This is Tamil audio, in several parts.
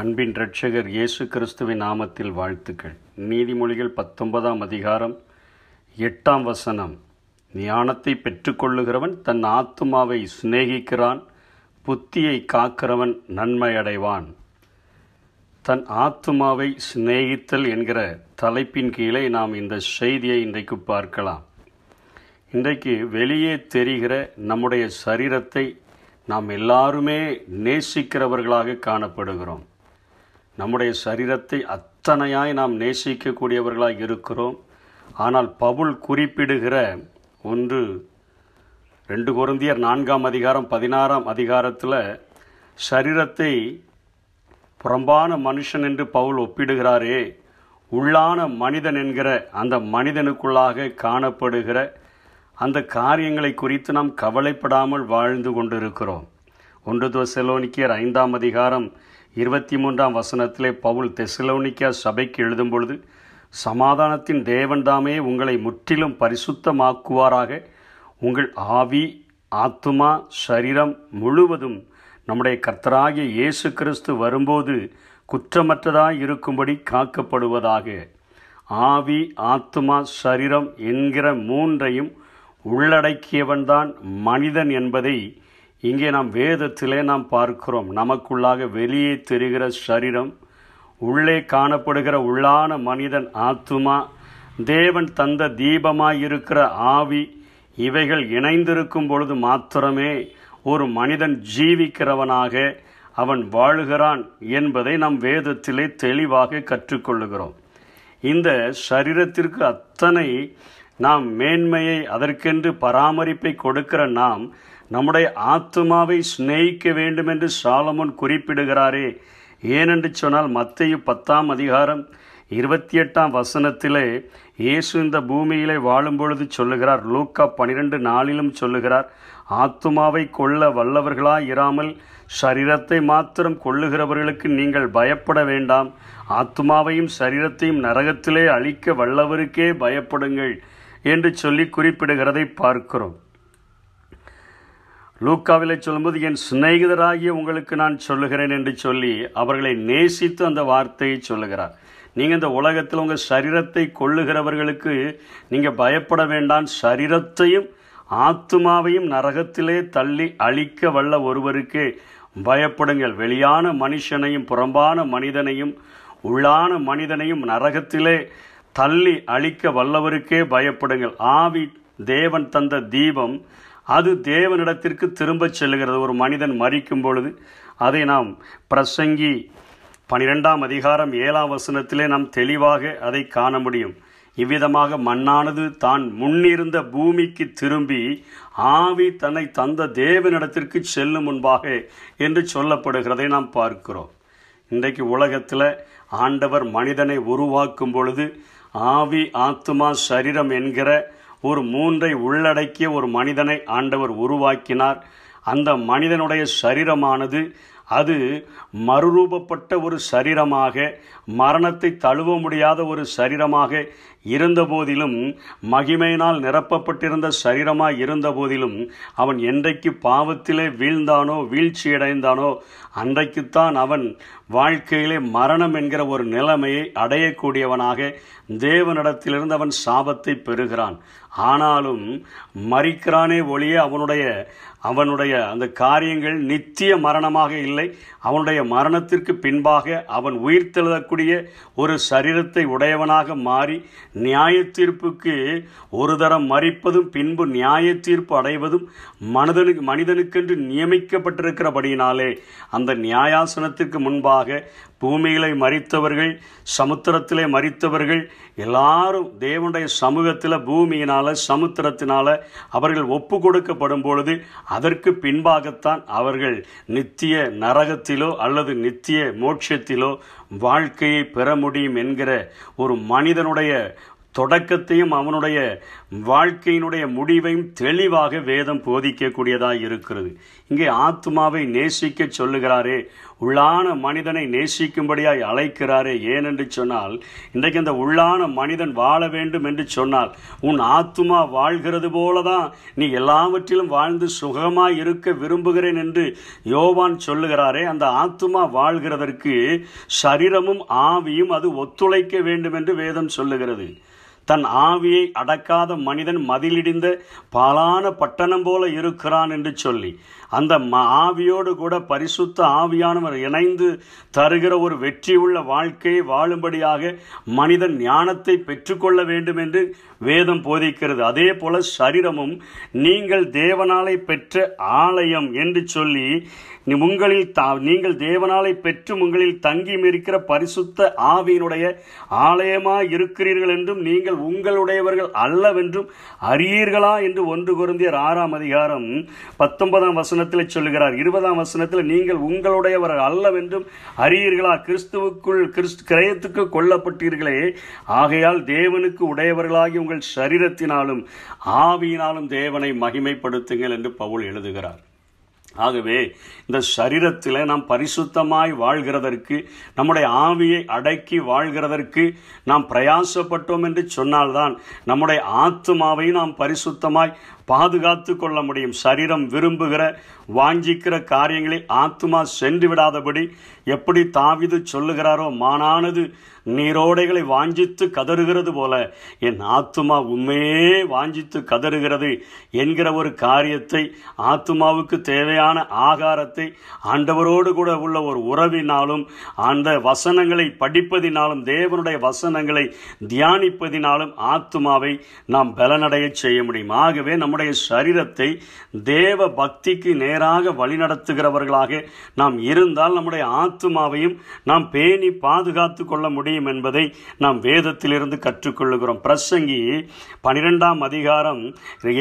அன்பின் ரட்சகர் இயேசு கிறிஸ்துவின் நாமத்தில் வாழ்த்துக்கள் நீதிமொழிகள் பத்தொன்பதாம் அதிகாரம் எட்டாம் வசனம் ஞானத்தை பெற்றுக்கொள்ளுகிறவன் தன் ஆத்துமாவை சிநேகிக்கிறான் புத்தியை காக்கிறவன் நன்மை அடைவான் தன் ஆத்துமாவை சிநேகித்தல் என்கிற தலைப்பின் கீழே நாம் இந்த செய்தியை இன்றைக்கு பார்க்கலாம் இன்றைக்கு வெளியே தெரிகிற நம்முடைய சரீரத்தை நாம் எல்லாருமே நேசிக்கிறவர்களாக காணப்படுகிறோம் நம்முடைய சரீரத்தை அத்தனையாய் நாம் நேசிக்கக்கூடியவர்களாக இருக்கிறோம் ஆனால் பவுல் குறிப்பிடுகிற ஒன்று ரெண்டு குருந்தியர் நான்காம் அதிகாரம் பதினாறாம் அதிகாரத்தில் சரீரத்தை புறம்பான மனுஷன் என்று பவுல் ஒப்பிடுகிறாரே உள்ளான மனிதன் என்கிற அந்த மனிதனுக்குள்ளாக காணப்படுகிற அந்த காரியங்களை குறித்து நாம் கவலைப்படாமல் வாழ்ந்து கொண்டிருக்கிறோம் ஒன்று செலோனிக்கியர் ஐந்தாம் அதிகாரம் இருபத்தி மூன்றாம் வசனத்திலே பவுல் தெசலோனிக்கா சபைக்கு எழுதும் பொழுது சமாதானத்தின் தேவன்தாமே உங்களை முற்றிலும் பரிசுத்தமாக்குவாராக உங்கள் ஆவி ஆத்துமா சரீரம் முழுவதும் நம்முடைய கர்த்தராகிய இயேசு கிறிஸ்து வரும்போது குற்றமற்றதாக இருக்கும்படி காக்கப்படுவதாக ஆவி ஆத்துமா சரீரம் என்கிற மூன்றையும் உள்ளடக்கியவன்தான் மனிதன் என்பதை இங்கே நாம் வேதத்திலே நாம் பார்க்கிறோம் நமக்குள்ளாக வெளியே தெரிகிற சரீரம் உள்ளே காணப்படுகிற உள்ளான மனிதன் ஆத்துமா தேவன் தந்த தீபமாயிருக்கிற ஆவி இவைகள் இணைந்திருக்கும் பொழுது மாத்திரமே ஒரு மனிதன் ஜீவிக்கிறவனாக அவன் வாழுகிறான் என்பதை நாம் வேதத்திலே தெளிவாக கற்றுக்கொள்ளுகிறோம் இந்த சரீரத்திற்கு அத்தனை நாம் மேன்மையை அதற்கென்று பராமரிப்பை கொடுக்கிற நாம் நம்முடைய ஆத்மாவை சிநேகிக்க வேண்டும் என்று சாலமோன் குறிப்பிடுகிறாரே ஏனென்று சொன்னால் மத்திய பத்தாம் அதிகாரம் இருபத்தி எட்டாம் வசனத்திலே இயேசு இந்த பூமியிலே வாழும் பொழுது சொல்லுகிறார் லூக்கா பனிரெண்டு நாளிலும் சொல்லுகிறார் ஆத்துமாவை கொள்ள வல்லவர்களாய் இராமல் சரீரத்தை மாத்திரம் கொள்ளுகிறவர்களுக்கு நீங்கள் பயப்பட வேண்டாம் ஆத்துமாவையும் சரீரத்தையும் நரகத்திலே அழிக்க வல்லவருக்கே பயப்படுங்கள் என்று சொல்லி குறிப்பிடுகிறதை பார்க்கிறோம் லூக்காவிலே சொல்லும்போது என் சிநேகிதராகிய உங்களுக்கு நான் சொல்லுகிறேன் என்று சொல்லி அவர்களை நேசித்து அந்த வார்த்தையை சொல்லுகிறார் நீங்கள் இந்த உலகத்தில் உங்கள் சரீரத்தை கொள்ளுகிறவர்களுக்கு நீங்கள் பயப்பட வேண்டாம் சரீரத்தையும் ஆத்மாவையும் நரகத்திலே தள்ளி அழிக்க வல்ல ஒருவருக்கு பயப்படுங்கள் வெளியான மனுஷனையும் புறம்பான மனிதனையும் உள்ளான மனிதனையும் நரகத்திலே தள்ளி அழிக்க வல்லவருக்கே பயப்படுங்கள் ஆவி தேவன் தந்த தீபம் அது தேவனிடத்திற்கு திரும்பச் செல்கிறது ஒரு மனிதன் மறிக்கும் பொழுது அதை நாம் பிரசங்கி பனிரெண்டாம் அதிகாரம் ஏழாம் வசனத்திலே நாம் தெளிவாக அதை காண முடியும் இவ்விதமாக மண்ணானது தான் முன்னிருந்த பூமிக்கு திரும்பி ஆவி தன்னை தந்த தேவனிடத்திற்கு செல்லும் முன்பாக என்று சொல்லப்படுகிறதை நாம் பார்க்கிறோம் இன்றைக்கு உலகத்தில் ஆண்டவர் மனிதனை உருவாக்கும் பொழுது ஆவி ஆத்மா சரீரம் என்கிற ஒரு மூன்றை உள்ளடக்கிய ஒரு மனிதனை ஆண்டவர் உருவாக்கினார் அந்த மனிதனுடைய சரீரமானது அது மறுரூபப்பட்ட ஒரு சரீரமாக மரணத்தை தழுவ முடியாத ஒரு சரீரமாக இருந்தபோதிலும் மகிமையினால் நிரப்பப்பட்டிருந்த சரீரமாக இருந்தபோதிலும் அவன் என்றைக்கு பாவத்திலே வீழ்ந்தானோ வீழ்ச்சியடைந்தானோ அன்றைக்குத்தான் அவன் வாழ்க்கையிலே மரணம் என்கிற ஒரு நிலைமையை அடையக்கூடியவனாக தேவனிடத்திலிருந்து அவன் சாபத்தை பெறுகிறான் ஆனாலும் மறிக்கிறானே ஒழிய அவனுடைய அவனுடைய அந்த காரியங்கள் நித்திய மரணமாக இல்லை இல்லை அவனுடைய மரணத்திற்கு பின்பாக அவன் உயிர் தெழுதக்கூடிய ஒரு சரீரத்தை உடையவனாக மாறி நியாய தீர்ப்புக்கு ஒரு தரம் மறிப்பதும் பின்பு நியாய தீர்ப்பு அடைவதும் மனிதனுக்கு மனிதனுக்கென்று நியமிக்கப்பட்டிருக்கிறபடியினாலே அந்த நியாயாசனத்திற்கு முன்பாக பூமியிலே மறித்தவர்கள் சமுத்திரத்திலே மறித்தவர்கள் எல்லாரும் தேவனுடைய சமூகத்தில் பூமியினால் சமுத்திரத்தினால் அவர்கள் ஒப்பு கொடுக்கப்படும் பொழுது அதற்கு பின்பாகத்தான் அவர்கள் நித்திய நரகத்திலோ அல்லது நித்திய மோட்சத்திலோ வாழ்க்கையை பெற முடியும் என்கிற ஒரு மனிதனுடைய தொடக்கத்தையும் அவனுடைய வாழ்க்கையினுடைய முடிவையும் தெளிவாக வேதம் போதிக்கக்கூடியதாக இருக்கிறது இங்கே ஆத்மாவை நேசிக்க சொல்லுகிறாரே உள்ளான மனிதனை நேசிக்கும்படியாய் அழைக்கிறாரே ஏனென்று சொன்னால் இன்றைக்கு இந்த உள்ளான மனிதன் வாழ வேண்டும் என்று சொன்னால் உன் ஆத்துமா வாழ்கிறது போல தான் நீ எல்லாவற்றிலும் வாழ்ந்து சுகமாய் இருக்க விரும்புகிறேன் என்று யோவான் சொல்லுகிறாரே அந்த ஆத்துமா வாழ்கிறதற்கு சரீரமும் ஆவியும் அது ஒத்துழைக்க வேண்டும் என்று வேதம் சொல்லுகிறது தன் ஆவியை அடக்காத மனிதன் மதிலிடிந்த பாலான பட்டணம் போல இருக்கிறான் என்று சொல்லி அந்த ஆவியோடு கூட பரிசுத்த ஆவியானவர் இணைந்து தருகிற ஒரு வெற்றி உள்ள வாழ்க்கையை வாழும்படியாக மனிதன் ஞானத்தை பெற்றுக்கொள்ள வேண்டும் என்று வேதம் போதிக்கிறது அதே போல சரீரமும் நீங்கள் தேவனாலை பெற்ற ஆலயம் என்று சொல்லி உங்களில் த நீங்கள் தேவனாலை பெற்று உங்களில் தங்கியும் இருக்கிற பரிசுத்த ஆவியினுடைய ஆலயமாக இருக்கிறீர்கள் என்றும் நீங்கள் உங்களுடையவர்கள் அல்லவென்றும் அறியீர்களா என்று ஒன்று குருந்தியர் ஆறாம் அதிகாரம் பத்தொன்பதாம் வசனத்தில் சொல்லுகிறார் இருபதாம் வசனத்தில் நீங்கள் உங்களுடையவர்கள் அல்லவென்றும் அறியீர்களா கிறிஸ்துவுக்குள் கிறிஸ்து கிரயத்துக்கு கொல்லப்பட்டீர்களே ஆகையால் தேவனுக்கு உடையவர்களாகி உங்கள் சரீரத்தினாலும் ஆவியினாலும் தேவனை மகிமைப்படுத்துங்கள் என்று பவுல் எழுதுகிறார் ஆகவே இந்த சரீரத்தில் நாம் பரிசுத்தமாய் வாழ்கிறதற்கு நம்முடைய ஆவியை அடக்கி வாழ்கிறதற்கு நாம் பிரயாசப்பட்டோம் என்று சொன்னால்தான் நம்முடைய ஆத்மாவை நாம் பரிசுத்தமாய் பாதுகாத்து கொள்ள முடியும் சரீரம் விரும்புகிற வாஞ்சிக்கிற காரியங்களை ஆத்மா சென்று விடாதபடி எப்படி தாவிது சொல்லுகிறாரோ மானானது நீரோடைகளை வாஞ்சித்து கதறுகிறது போல என் ஆத்மா உண்மையே வாஞ்சித்து கதறுகிறது என்கிற ஒரு காரியத்தை ஆத்மாவுக்கு தேவையான ஆகாரத்தை ஆண்டவரோடு கூட உள்ள ஒரு உறவினாலும் அந்த வசனங்களை படிப்பதினாலும் தேவனுடைய வசனங்களை தியானிப்பதினாலும் ஆத்மாவை நாம் பலனடைய செய்ய முடியும் ஆகவே நம்ம நம்முடைய சரீரத்தை தேவ பக்திக்கு நேராக வழிநடத்துகிறவர்களாக நாம் இருந்தால் நம்முடைய ஆத்மாவையும் நாம் பேணி பாதுகாத்து கொள்ள முடியும் என்பதை நாம் வேதத்திலிருந்து கற்றுக்கொள்ளுகிறோம் பிரசங்கி பனிரெண்டாம் அதிகாரம்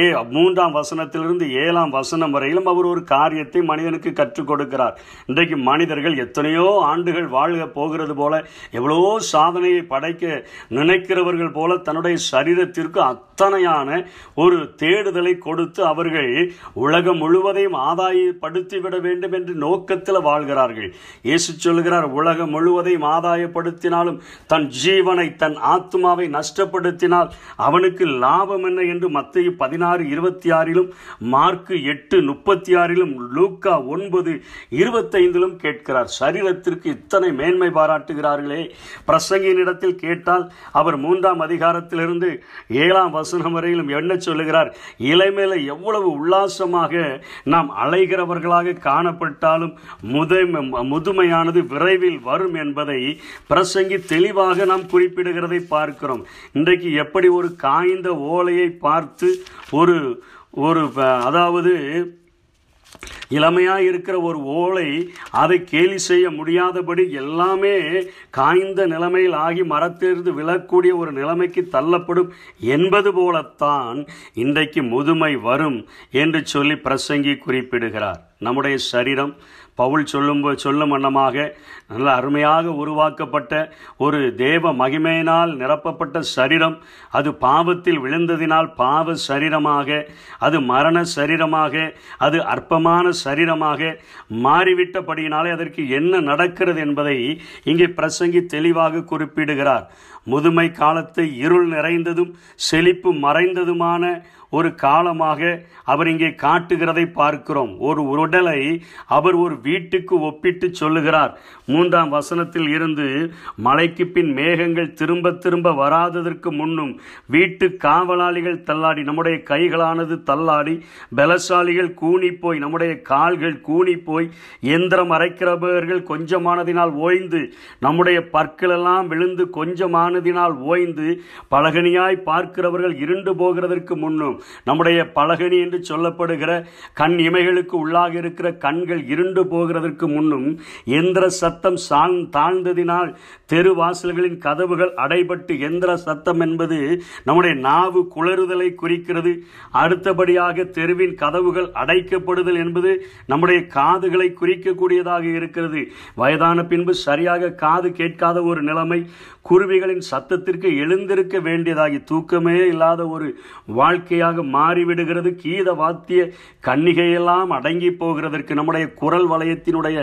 ஏ மூன்றாம் வசனத்திலிருந்து ஏழாம் வசனம் வரையிலும் அவர் ஒரு காரியத்தை மனிதனுக்கு கற்றுக் கொடுக்கிறார் இன்றைக்கு மனிதர்கள் எத்தனையோ ஆண்டுகள் வாழ்க போகிறது போல எவ்வளோ சாதனையை படைக்க நினைக்கிறவர்கள் போல தன்னுடைய சரீரத்திற்கு அத்தனையான ஒரு தேடுதல் விடுதலை கொடுத்து அவர்கள் உலகம் முழுவதையும் ஆதாயப்படுத்திவிட வேண்டும் என்று நோக்கத்தில் வாழ்கிறார்கள் இயேசு சொல்கிறார் உலகம் முழுவதையும் ஆதாயப்படுத்தினாலும் தன் ஜீவனை தன் ஆத்மாவை நஷ்டப்படுத்தினால் அவனுக்கு லாபம் என்ன என்று மத்திய பதினாறு இருபத்தி ஆறிலும் மார்க்கு எட்டு முப்பத்தி ஆறிலும் லூக்கா ஒன்பது இருபத்தைந்திலும் கேட்கிறார் சரீரத்திற்கு இத்தனை மேன்மை பாராட்டுகிறார்களே பிரசங்கியினிடத்தில் கேட்டால் அவர் மூன்றாம் அதிகாரத்திலிருந்து ஏழாம் வசனம் வரையிலும் என்ன சொல்லுகிறார் நிலைமையில் எவ்வளவு உல்லாசமாக நாம் அலைகிறவர்களாக காணப்பட்டாலும் முதை முதுமையானது விரைவில் வரும் என்பதை பிரசங்கி தெளிவாக நாம் குறிப்பிடுகிறதை பார்க்கிறோம் இன்றைக்கு எப்படி ஒரு காய்ந்த ஓலையை பார்த்து ஒரு ஒரு அதாவது இளமையாக இருக்கிற ஒரு ஓலை அதை கேலி செய்ய முடியாதபடி எல்லாமே காய்ந்த நிலைமையில் ஆகி மரத்திலிருந்து விழக்கூடிய ஒரு நிலைமைக்கு தள்ளப்படும் என்பது போலத்தான் இன்றைக்கு முதுமை வரும் என்று சொல்லி பிரசங்கி குறிப்பிடுகிறார் நம்முடைய சரீரம் பவுல் சொல்லும் சொல்லும் வண்ணமாக நல்ல அருமையாக உருவாக்கப்பட்ட ஒரு தேவ மகிமையினால் நிரப்பப்பட்ட சரீரம் அது பாவத்தில் விழுந்ததினால் பாவ சரீரமாக அது மரண சரீரமாக அது அற்பமான சரீரமாக மாறிவிட்டபடியினாலே அதற்கு என்ன நடக்கிறது என்பதை இங்கே பிரசங்கி தெளிவாக குறிப்பிடுகிறார் முதுமை காலத்தை இருள் நிறைந்ததும் செழிப்பு மறைந்ததுமான ஒரு காலமாக அவர் இங்கே காட்டுகிறதை பார்க்கிறோம் ஒரு உடலை அவர் ஒரு வீட்டுக்கு ஒப்பிட்டு சொல்லுகிறார் மூன்றாம் வசனத்தில் இருந்து மலைக்கு பின் மேகங்கள் திரும்ப திரும்ப வராததற்கு முன்னும் வீட்டு காவலாளிகள் தள்ளாடி நம்முடைய கைகளானது தள்ளாடி பலசாலிகள் கூணி போய் நம்முடைய கால்கள் கூணி போய் எந்திரம் அரைக்கிறவர்கள் கொஞ்சமானதினால் ஓய்ந்து நம்முடைய பற்களெல்லாம் விழுந்து கொஞ்சமானதினால் ஓய்ந்து பலகனியாய் பார்க்கிறவர்கள் இருண்டு போகிறதற்கு முன்னும் நம்முடைய பலகனி என்று சொல்லப்படுகிற கண் இமைகளுக்கு உள்ளாக இருக்கிற கண்கள் இருண்டு போகிறதற்கு முன்னும் எந்திர சத்தம் சாங் தாழ்ந்ததினால் தெருவாசல்களின் கதவுகள் அடைபட்டு எந்திர சத்தம் என்பது நம்முடைய நாவு குளறுதலை குறிக்கிறது அடுத்தபடியாக தெருவின் கதவுகள் அடைக்கப்படுதல் என்பது நம்முடைய காதுகளை குறிக்கக்கூடியதாக இருக்கிறது வயதான பின்பு சரியாக காது கேட்காத ஒரு நிலைமை குருவிகளின் சத்தத்திற்கு எழுந்திருக்க வேண்டியதாகி தூக்கமே இல்லாத ஒரு வாழ்க்கையாக கன்னிகையாக மாறிவிடுகிறது கீத வாத்திய கன்னிகையெல்லாம் அடங்கி போகிறதற்கு நம்முடைய குரல் வளையத்தினுடைய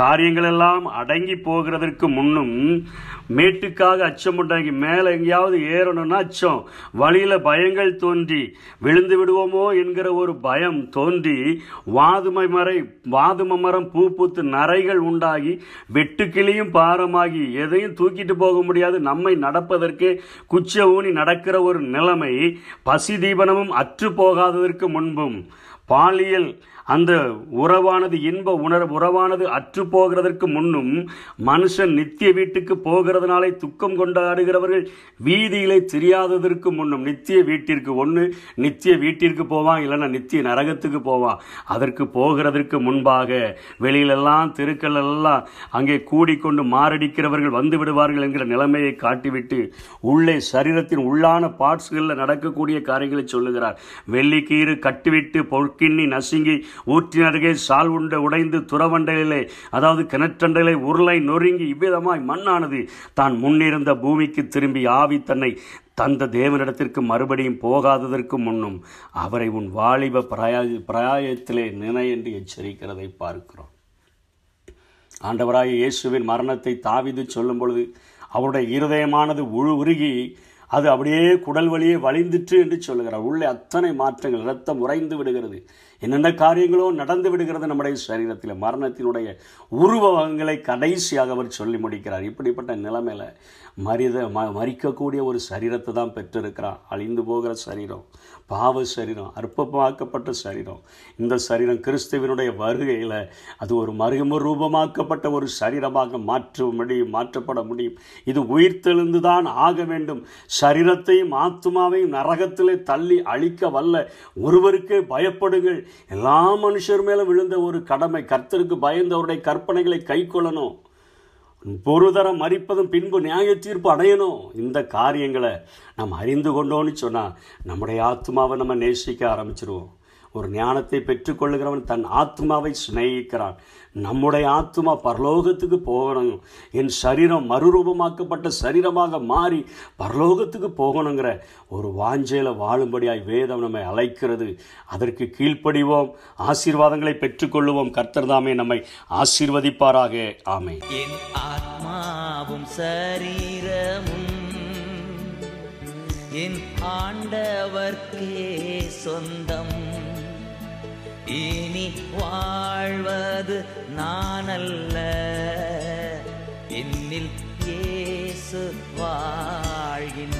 காரியங்களெல்லாம் அடங்கி போகிறதற்கு முன்னும் மேட்டுக்காக அச்சம் உண்டாகி மேலே எங்கேயாவது ஏறணும்னா அச்சம் வழியில் பயங்கள் தோன்றி விழுந்து விடுவோமோ என்கிற ஒரு பயம் தோன்றி வாதுமை மறை வாதும மரம் பூ பூத்து நரைகள் உண்டாகி வெட்டுக்கிளியும் பாரமாகி எதையும் தூக்கிட்டு போக முடியாது நம்மை நடப்பதற்கு குச்ச ஊனி நடக்கிற ஒரு நிலைமை பசி தீபனமும் அற்று போகாததற்கு முன்பும் பாலியல் அந்த உறவானது இன்ப உணர் உறவானது அற்று போகிறதற்கு முன்னும் மனுஷன் நித்திய வீட்டுக்கு போகிறதுனாலே துக்கம் கொண்டாடுகிறவர்கள் வீதியிலே தெரியாததற்கு முன்னும் நித்திய வீட்டிற்கு ஒன்று நித்திய வீட்டிற்கு போவான் இல்லைன்னா நித்திய நரகத்துக்கு போவான் அதற்கு போகிறதற்கு முன்பாக வெளியிலெல்லாம் தெருக்கள் எல்லாம் அங்கே கூடிக்கொண்டு மாரடிக்கிறவர்கள் வந்து விடுவார்கள் என்கிற நிலைமையை காட்டிவிட்டு உள்ளே சரீரத்தின் உள்ளான பார்ட்ஸ்களில் நடக்கக்கூடிய காரியங்களை சொல்லுகிறார் வெள்ளிக்கீறு கட்டுவிட்டு பொற்கிண்ணி நசுங்கி ஊற்றின் அருகே சால் உண்டை உடைந்து துறவண்டையிலே அதாவது கிணற்றண்டையிலே உருளை நொறுங்கி இவ்விதமாய் மண்ணானது தான் முன்னிருந்த பூமிக்கு திரும்பி ஆவி தன்னை தந்த தேவனிடத்திற்கு மறுபடியும் போகாததற்கு முன்னும் அவரை உன் வாலிப பிராய பிரயாயத்திலே நினை என்று எச்சரிக்கிறதை பார்க்கிறோம் ஆண்டவராய இயேசுவின் மரணத்தை தாவிது சொல்லும் பொழுது அவருடைய இருதயமானது உழு உருகி அது அப்படியே குடல் வழியே வழிந்துட்டு என்று சொல்லுகிறார் உள்ளே அத்தனை மாற்றங்கள் ரத்தம் உறைந்து விடுகிறது என்னென்ன காரியங்களோ நடந்து விடுகிறது நம்முடைய சரீரத்தில் மரணத்தினுடைய உருவகங்களை கடைசியாக அவர் சொல்லி முடிக்கிறார் இப்படிப்பட்ட நிலைமையில் மரித ம மறிக்கக்கூடிய ஒரு சரீரத்தை தான் பெற்றிருக்கிறார் அழிந்து போகிற சரீரம் பாவ சரீரம் அற்பமாக்கப்பட்ட சரீரம் இந்த சரீரம் கிறிஸ்துவனுடைய வருகையில் அது ஒரு மருகம ரூபமாக்கப்பட்ட ஒரு சரீரமாக மாற்ற முடியும் மாற்றப்பட முடியும் இது உயிர்த்தெழுந்து தான் ஆக வேண்டும் சரீரத்தையும் ஆத்மாவையும் நரகத்திலே தள்ளி அழிக்க வல்ல ஒருவருக்கே பயப்படுங்கள் எல்லா மனுஷர் மேலும் விழுந்த ஒரு கடமை கர்த்தருக்கு பயந்தவருடைய கற்பனைகளை கை கொள்ளணும் தரம் மறிப்பதும் பின்பு நியாய தீர்ப்பு அடையணும் இந்த காரியங்களை நாம் அறிந்து கொண்டோன்னு சொன்னால் நம்முடைய ஆத்மாவை நம்ம நேசிக்க ஆரம்பிச்சிருவோம் ஒரு ஞானத்தை பெற்றுக்கொள்ளுகிறவன் தன் ஆத்மாவை சிநேகிக்கிறான் நம்முடைய ஆத்மா பரலோகத்துக்கு போகணும் என் சரீரம் மறுரூபமாக்கப்பட்ட சரீரமாக மாறி பரலோகத்துக்கு போகணுங்கிற ஒரு வாஞ்சையில் வாழும்படியாய் வேதம் நம்மை அழைக்கிறது அதற்கு கீழ்ப்படிவோம் ஆசீர்வாதங்களை பெற்றுக்கொள்ளுவோம் கர்த்தர் தாமே நம்மை ஆசீர்வதிப்பாராக ஆமை என் ஆத்மாவும் சரீரமும் என் ஆண்டவர்க்கே சொந்தம் இனி வாழ்வது நானல்ல என்னில் இயேசு வாழ்கின்ற